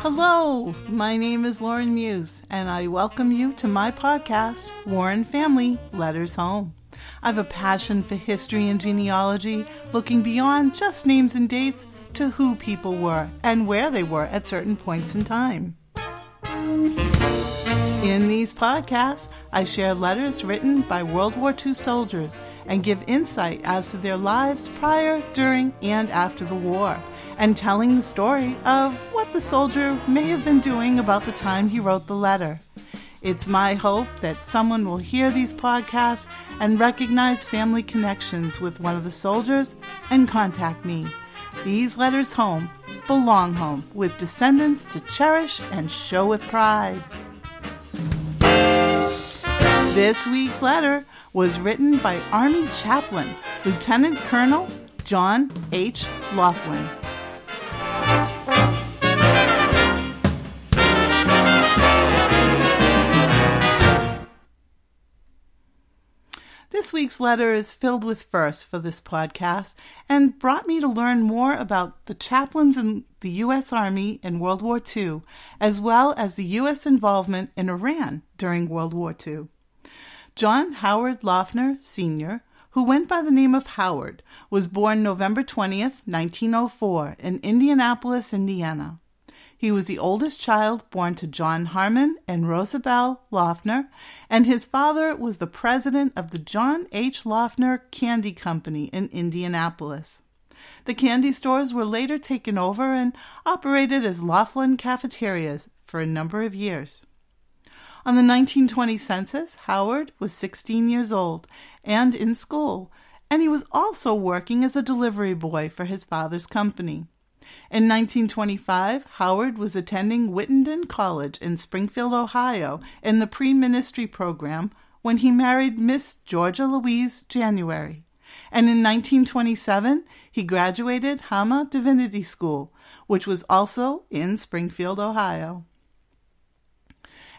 Hello, my name is Lauren Muse, and I welcome you to my podcast, Warren Family Letters Home. I have a passion for history and genealogy, looking beyond just names and dates to who people were and where they were at certain points in time. In these podcasts, I share letters written by World War II soldiers and give insight as to their lives prior, during, and after the war, and telling the story of what the soldier may have been doing about the time he wrote the letter. It's my hope that someone will hear these podcasts and recognize family connections with one of the soldiers and contact me. These letters home belong home with descendants to cherish and show with pride. This week's letter was written by Army Chaplain, Lieutenant Colonel John H. Laughlin. This week's letter is filled with firsts for this podcast and brought me to learn more about the chaplains in the U.S. Army in World War II, as well as the U.S. involvement in Iran during World War II. John Howard Laughlin, Sr., who went by the name of Howard, was born November 20th, 1904, in Indianapolis, Indiana. He was the oldest child born to John Harmon and Rosabelle Laughlin, and his father was the president of the John H. Laughlin Candy Company in Indianapolis. The candy stores were later taken over and operated as Laughlin cafeterias for a number of years. On the 1920 census, Howard was 16 years old and in school, and he was also working as a delivery boy for his father's company. In 1925, Howard was attending Wittenberg College in Springfield, Ohio, in the pre ministry program when he married Miss Georgia Louise January. And in 1927, he graduated Hamma Divinity School, which was also in Springfield, Ohio.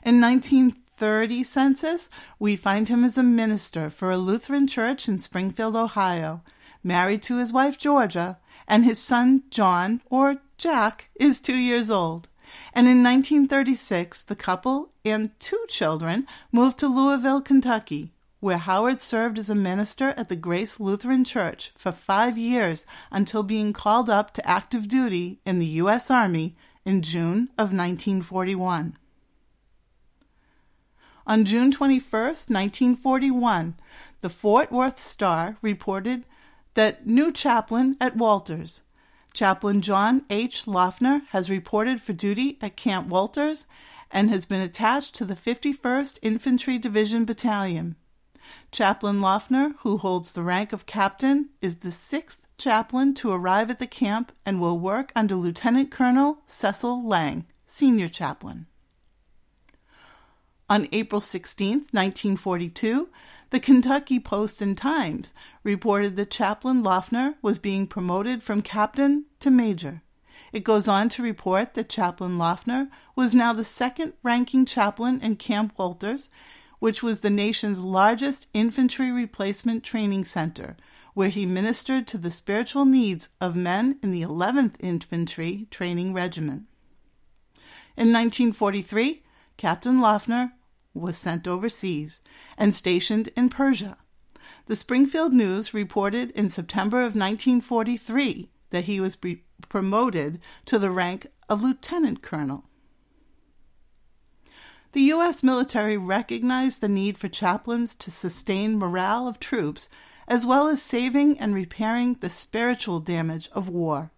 In 1930 census, we find him as a minister for a Lutheran church in Springfield, Ohio, married to his wife Georgia, and his son John, or Jack, is two years old. And in 1936, the couple and two children moved to Louisville, Kentucky, where Howard served as a minister at the Grace Lutheran Church for five years until being called up to active duty in the U.S. Army in June of 1941. On June 21, 1941, the Fort Worth Star reported that new chaplain at Walters, Chaplain John H. Laughlin, has reported for duty at Camp Walters and has been attached to the 51st Infantry Division Battalion. Chaplain Laughlin, who holds the rank of captain, is the sixth chaplain to arrive at the camp and will work under Lieutenant Colonel Cecil Lang, senior chaplain. On April 16, 1942, the Kentucky Post and Times reported that Chaplain Laughlin was being promoted from captain to major. It goes on to report that Chaplain Laughlin was now the second ranking chaplain in Camp Walters, which was the nation's largest infantry replacement training center, where he ministered to the spiritual needs of men in the 11th Infantry Training Regiment. In 1943, Captain Laughlin was sent overseas and stationed in Persia. The Springfield News reported in September of 1943 that he was be- promoted to the rank of lieutenant colonel. the U.S. military recognized the need for chaplains to sustain morale of troops as well as saving and repairing the spiritual damage of war.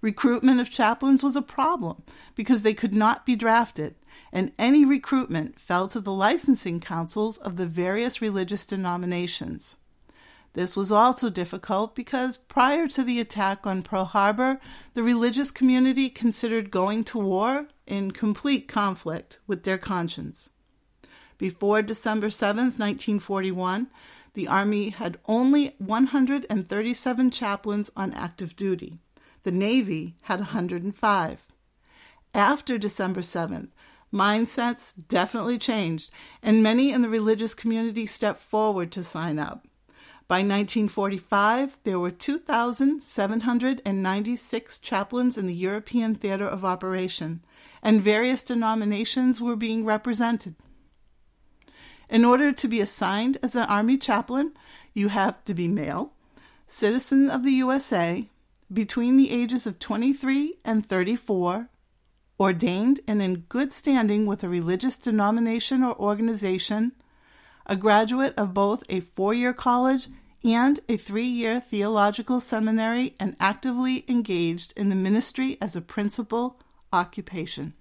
Recruitment of chaplains was a problem because they could not be drafted, and any recruitment fell to the licensing councils of the various religious denominations. This was also difficult because prior to the attack on Pearl Harbor, the religious community considered going to war in complete conflict with their conscience. Before December 7, 1941, the Army had only 137 chaplains on active duty. The Navy had 105. After December 7th, mindsets definitely changed, and many in the religious community stepped forward to sign up. By 1945, there were 2,796 chaplains in the European theater of operation, and various denominations were being represented. In order to be assigned as an Army chaplain, you have to be male, citizen of the USA, between the ages of 23 and 34, ordained and in good standing with a religious denomination or organization, a graduate of both a four year college and a three year theological seminary, and actively engaged in the ministry as a principal occupation.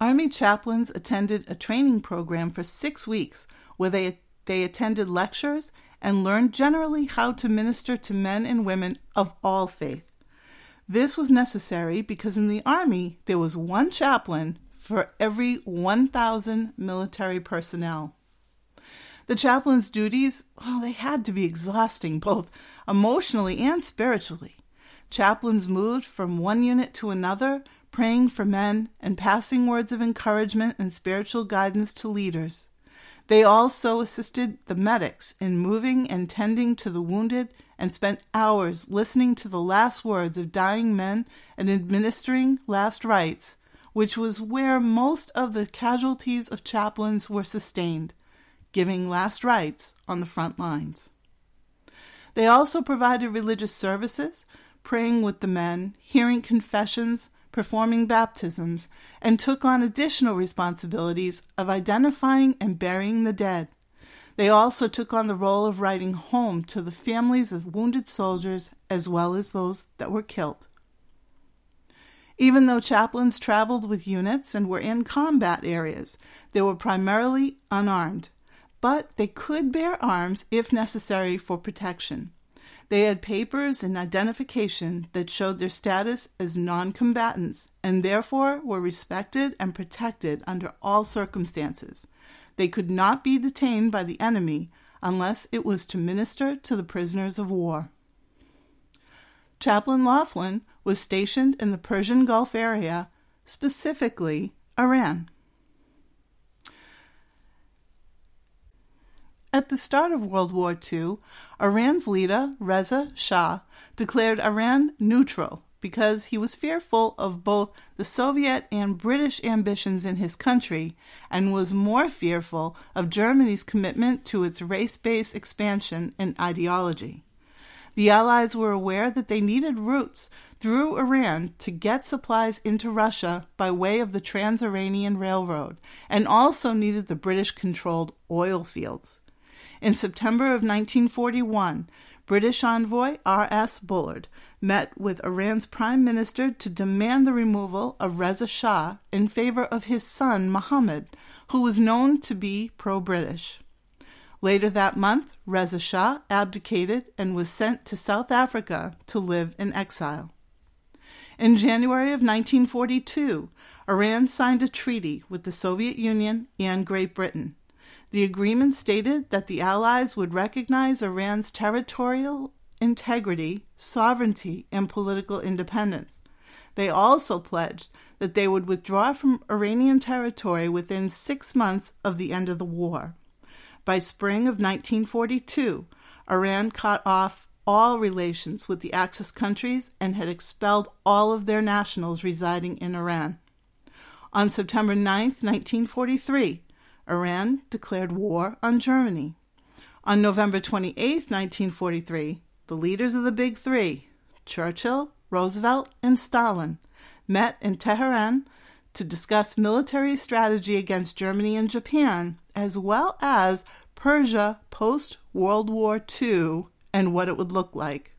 Army chaplains attended a training program for six weeks where they, they attended lectures and learned generally how to minister to men and women of all faith. This was necessary because in the Army there was one chaplain for every 1,000 military personnel. The chaplain's duties, well, they had to be exhausting both emotionally and spiritually. Chaplains moved from one unit to another, praying for men, and passing words of encouragement and spiritual guidance to leaders. They also assisted the medics in moving and tending to the wounded and spent hours listening to the last words of dying men and administering last rites, which was where most of the casualties of chaplains were sustained, giving last rites on the front lines. They also provided religious services, praying with the men, hearing confessions, performing baptisms, and took on additional responsibilities of identifying and burying the dead. They also took on the role of writing home to the families of wounded soldiers as well as those that were killed. Even though chaplains traveled with units and were in combat areas, they were primarily unarmed, but they could bear arms if necessary for protection. They had papers and identification that showed their status as non combatants and therefore were respected and protected under all circumstances. They could not be detained by the enemy unless it was to minister to the prisoners of war. Chaplain Laughlin was stationed in the Persian Gulf area, specifically Iran. At the start of World War II, Iran's leader, Reza Shah, declared Iran neutral because he was fearful of both the Soviet and British ambitions in his country and was more fearful of Germany's commitment to its race based expansion and ideology. The Allies were aware that they needed routes through Iran to get supplies into Russia by way of the Trans Iranian Railroad and also needed the British controlled oil fields. In September of 1941, British envoy R.S. Bullard met with Iran's prime minister to demand the removal of Reza Shah in favor of his son Mohammed, who was known to be pro British. Later that month, Reza Shah abdicated and was sent to South Africa to live in exile. In January of 1942, Iran signed a treaty with the Soviet Union and Great Britain. The agreement stated that the Allies would recognize Iran's territorial integrity, sovereignty, and political independence. They also pledged that they would withdraw from Iranian territory within six months of the end of the war. By spring of 1942, Iran cut off all relations with the Axis countries and had expelled all of their nationals residing in Iran. On September 9, 1943, Iran declared war on Germany. On November 28, 1943, the leaders of the Big Three, Churchill, Roosevelt, and Stalin, met in Tehran to discuss military strategy against Germany and Japan, as well as Persia post World War II and what it would look like.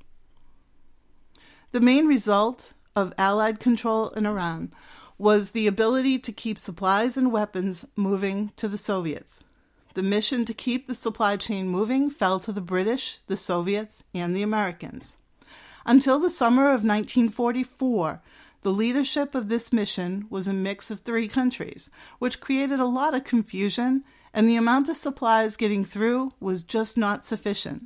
The main result of Allied control in Iran was the ability to keep supplies and weapons moving to the Soviets. The mission to keep the supply chain moving fell to the British, the Soviets, and the Americans. Until the summer of 1944, the leadership of this mission was a mix of three countries, which created a lot of confusion, and the amount of supplies getting through was just not sufficient.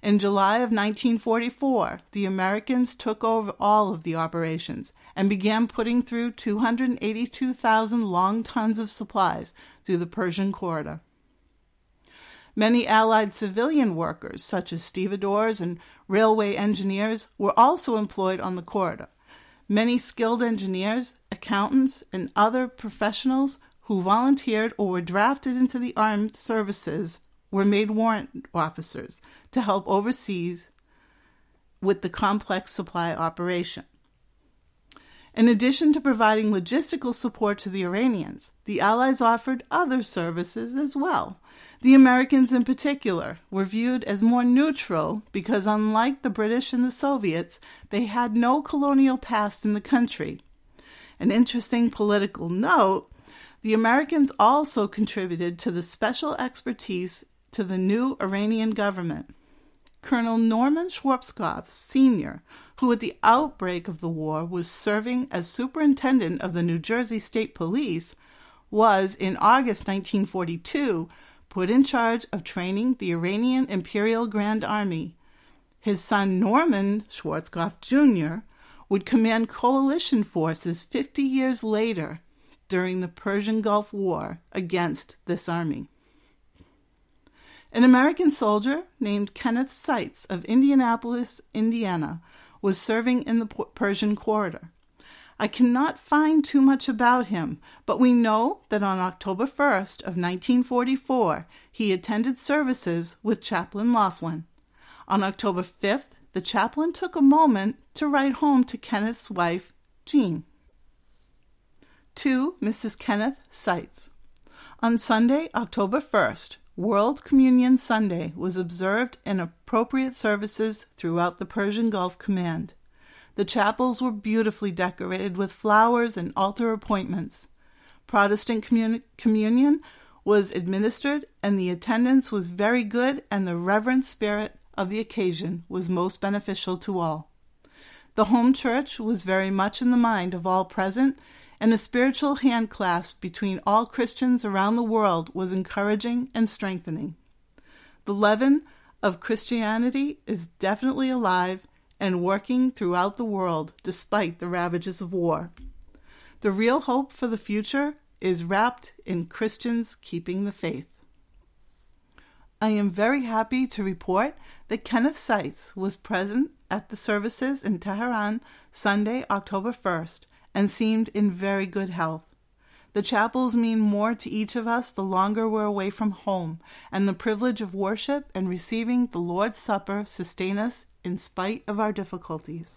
In July of 1944, the Americans took over all of the operations and began putting through 282,000 long tons of supplies through the Persian corridor. Many Allied civilian workers, such as stevedores and railway engineers, were also employed on the corridor. Many skilled engineers, accountants, and other professionals who volunteered or were drafted into the armed services were made warrant officers to help overseas with the complex supply operation. In addition to providing logistical support to the Iranians, the Allies offered other services as well. The Americans, in particular, were viewed as more neutral because, unlike the British and the Soviets, they had no colonial past in the country. An interesting political note the Americans also contributed to the special expertise to the new Iranian government. Colonel Norman Schwarzkopf Sr., who at the outbreak of the war was serving as superintendent of the New Jersey State Police, was in August 1942 put in charge of training the Iranian Imperial Gendarmerie. His son Norman Schwarzkopf Jr. would command coalition forces 50 years later during the Persian Gulf War against this army. An American soldier named Kenneth Seitz of Indianapolis, Indiana, was serving in the Persian corridor. I cannot find too much about him, but we know that on October 1st of 1944 he attended services with Chaplain Laughlin. On October 5th, the chaplain took a moment to write home to Kenneth's wife, Jean. To Mrs. Kenneth Seitz. On Sunday, October 1st, World Communion Sunday was observed in appropriate services throughout the Persian Gulf Command. The chapels were beautifully decorated with flowers and altar appointments. Protestant commun- communion was administered, and the attendance was very good, and the reverent spirit of the occasion was most beneficial to all. The home church was very much in the mind of all present, and a spiritual handclasp between all Christians around the world was encouraging and strengthening. The leaven of Christianity is definitely alive and working throughout the world despite the ravages of war. The real hope for the future is wrapped in Christians keeping the faith. I am very happy to report that Kenneth Seitz was present at the services in Tehran Sunday, October 1st, and seemed in very good health. The chapels mean more to each of us the longer we're away from home, and the privilege of worship and receiving the Lord's Supper sustain us in spite of our difficulties.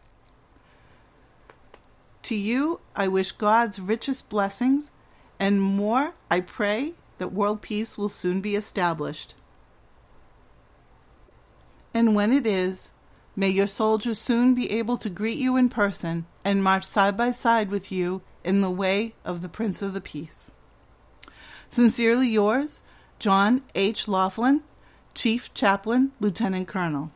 To you, I wish God's richest blessings, and more, I pray that world peace will soon be established. And when it is, May your soldiers soon be able to greet you in person and march side by side with you in the way of the Prince of the Peace. Sincerely yours, John H. Laughlin, Chief Chaplain, Lieutenant Colonel.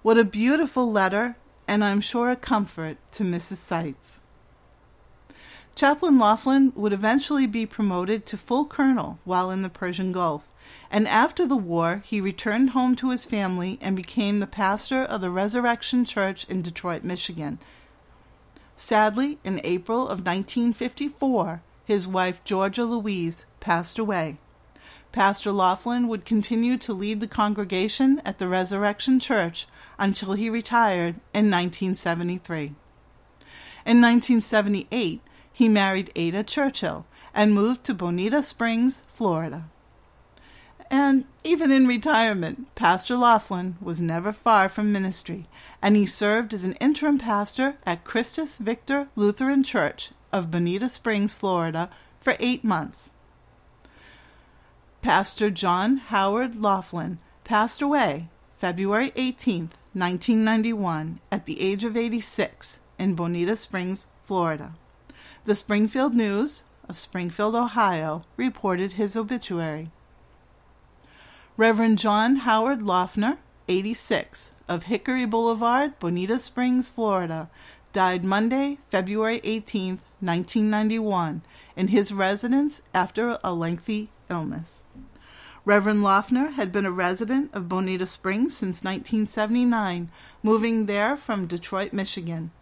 What a beautiful letter, and I'm sure a comfort to Mrs. Seitz. Chaplain Laughlin would eventually be promoted to full colonel while in the Persian Gulf and after the war, he returned home to his family and became the pastor of the Resurrection Church in Detroit, Michigan. Sadly, in April of 1954, his wife Georgia Louise passed away. Pastor Laughlin would continue to lead the congregation at the Resurrection Church until he retired in 1973. In 1978, he married Ada Churchill and moved to Bonita Springs, Florida. And even in retirement, Pastor Laughlin was never far from ministry, and he served as an interim pastor at Christus Victor Lutheran Church of Bonita Springs, Florida, for eight months. Pastor John Howard Laughlin passed away February 18, 1991, at the age of 86 in Bonita Springs, Florida. The Springfield News of Springfield, Ohio, reported his obituary. Reverend John Howard Loeffner, 86, of Hickory Boulevard, Bonita Springs, Florida, died Monday, February 18, 1991, in his residence after a lengthy illness. Reverend Loeffner had been a resident of Bonita Springs since 1979, moving there from Detroit, Michigan.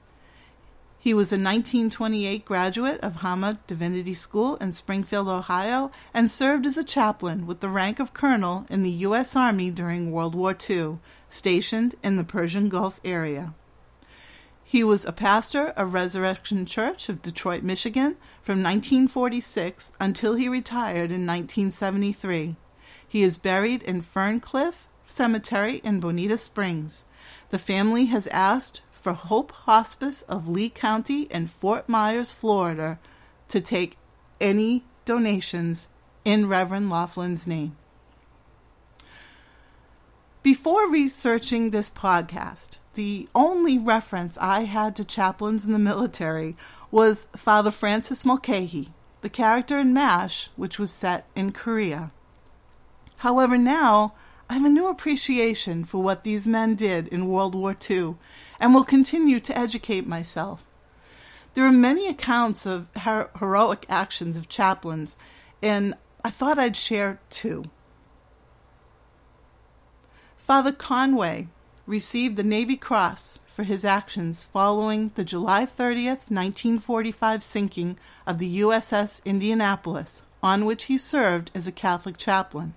He was a 1928 graduate of Hamma Divinity School in Springfield, Ohio, and served as a chaplain with the rank of colonel in the U.S. Army during World War II, stationed in the Persian Gulf area. He was a pastor of Resurrection Church of Detroit, Michigan from 1946 until he retired in 1973. He is buried in Ferncliff Cemetery in Bonita Springs. The family has asked for Hope Hospice of Lee County and Fort Myers, Florida, to take any donations in Reverend Laughlin's name. Before researching this podcast, the only reference I had to chaplains in the military was Father Francis Mulcahy, the character in MASH, which was set in Korea. However, now I have a new appreciation for what these men did in World War II and will continue to educate myself. There are many accounts of her- heroic actions of chaplains, and I thought I'd share two. Father Conway received the Navy Cross for his actions following the July 30th, 1945 sinking of the USS Indianapolis, on which he served as a Catholic chaplain.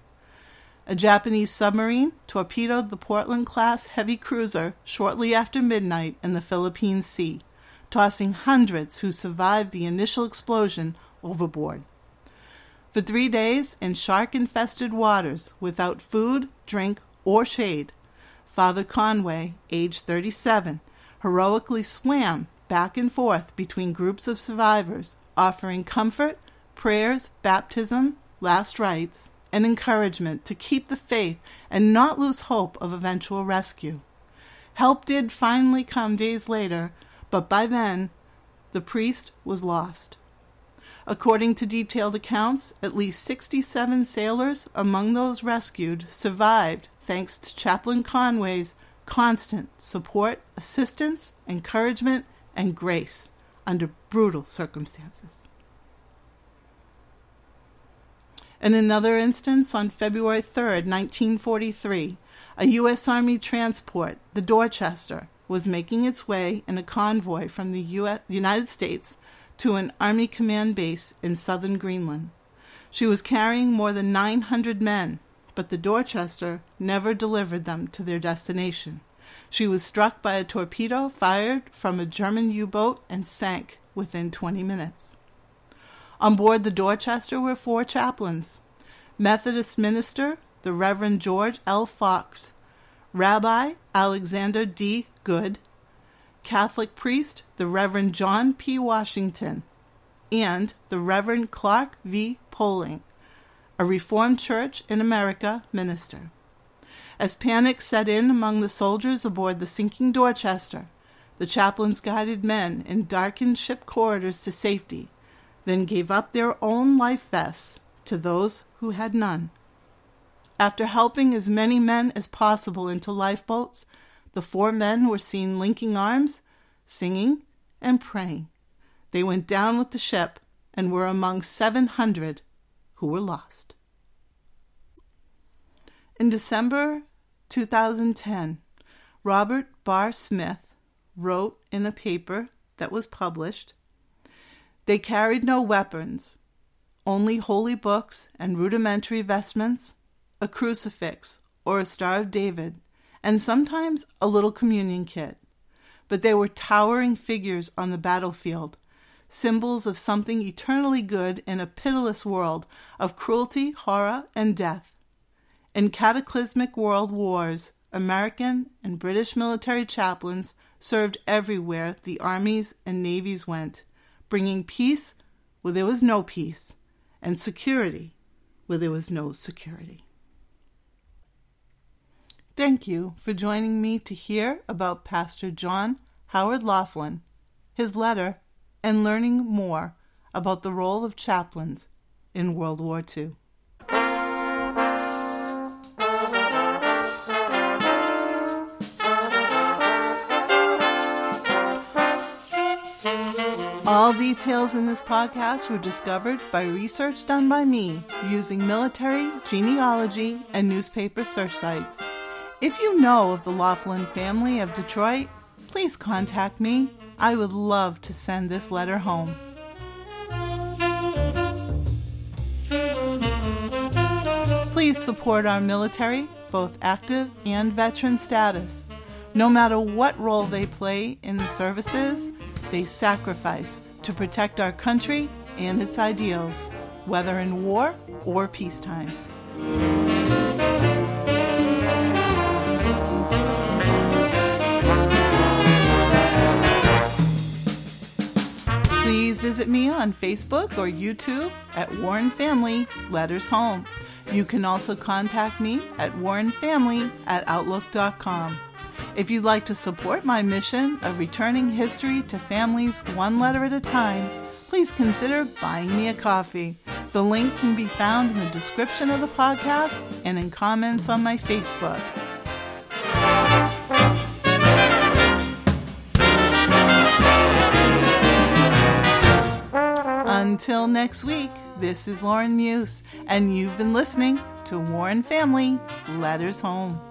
A Japanese submarine torpedoed the Portland class heavy cruiser shortly after midnight in the Philippine Sea, tossing hundreds who survived the initial explosion overboard. For three days in shark infested waters, without food, drink, or shade, Father Conway, age 37, heroically swam back and forth between groups of survivors, offering comfort, prayers, baptism, last rites, and encouragement to keep the faith and not lose hope of eventual rescue. Help did finally come days later, but by then the priest was lost. According to detailed accounts, at least 67 sailors among those rescued survived thanks to Chaplain Conway's constant support, assistance, encouragement, and grace under brutal circumstances. In another instance, on February 3, 1943, a U.S. Army transport, the Dorchester, was making its way in a convoy from the US, United States to an Army command base in southern Greenland. She was carrying more than 900 men, but the Dorchester never delivered them to their destination. She was struck by a torpedo fired from a German U boat and sank within 20 minutes. On board the Dorchester were four chaplains Methodist minister, the Reverend George L. Fox, Rabbi Alexander D. Goode, Catholic priest, the Reverend John P. Washington, and the Reverend Clark V. Poling, a Reformed Church in America minister. As panic set in among the soldiers aboard the sinking Dorchester, the chaplains guided men in darkened ship corridors to safety then gave up their own life vests to those who had none. After helping as many men as possible into lifeboats, the four men were seen linking arms, singing, and praying. They went down with the ship and were among 700 who were lost. In December 2010, Robert Barr Smith wrote in a paper that was published they carried no weapons, only holy books and rudimentary vestments, a crucifix or a Star of David, and sometimes a little communion kit. But they were towering figures on the battlefield, symbols of something eternally good in a pitiless world of cruelty, horror, and death. In cataclysmic world wars, American and British military chaplains served everywhere the armies and navies went bringing peace where there was no peace and security where there was no security. Thank you for joining me to hear about Pastor John Howard Laughlin, his letter, and learning more about the role of chaplains in World War II. All details in this podcast were discovered by research done by me using military, genealogy, and newspaper search sites. If you know of the Laughlin family of Detroit, please contact me. I would love to send this letter home. Please support our military, both active and veteran status. No matter what role they play in the services, they sacrifice to protect our country and its ideals, whether in war or peacetime. Please visit me on Facebook or YouTube at Warren Family Letters Home. You can also contact me at warrenfamily at outlook.com. If you'd like to support my mission of returning history to families one letter at a time, please consider buying me a coffee. The link can be found in the description of the podcast and in comments on my Facebook. Until next week, this is Lauren Muse, and you've been listening to Warren Family Letters Home.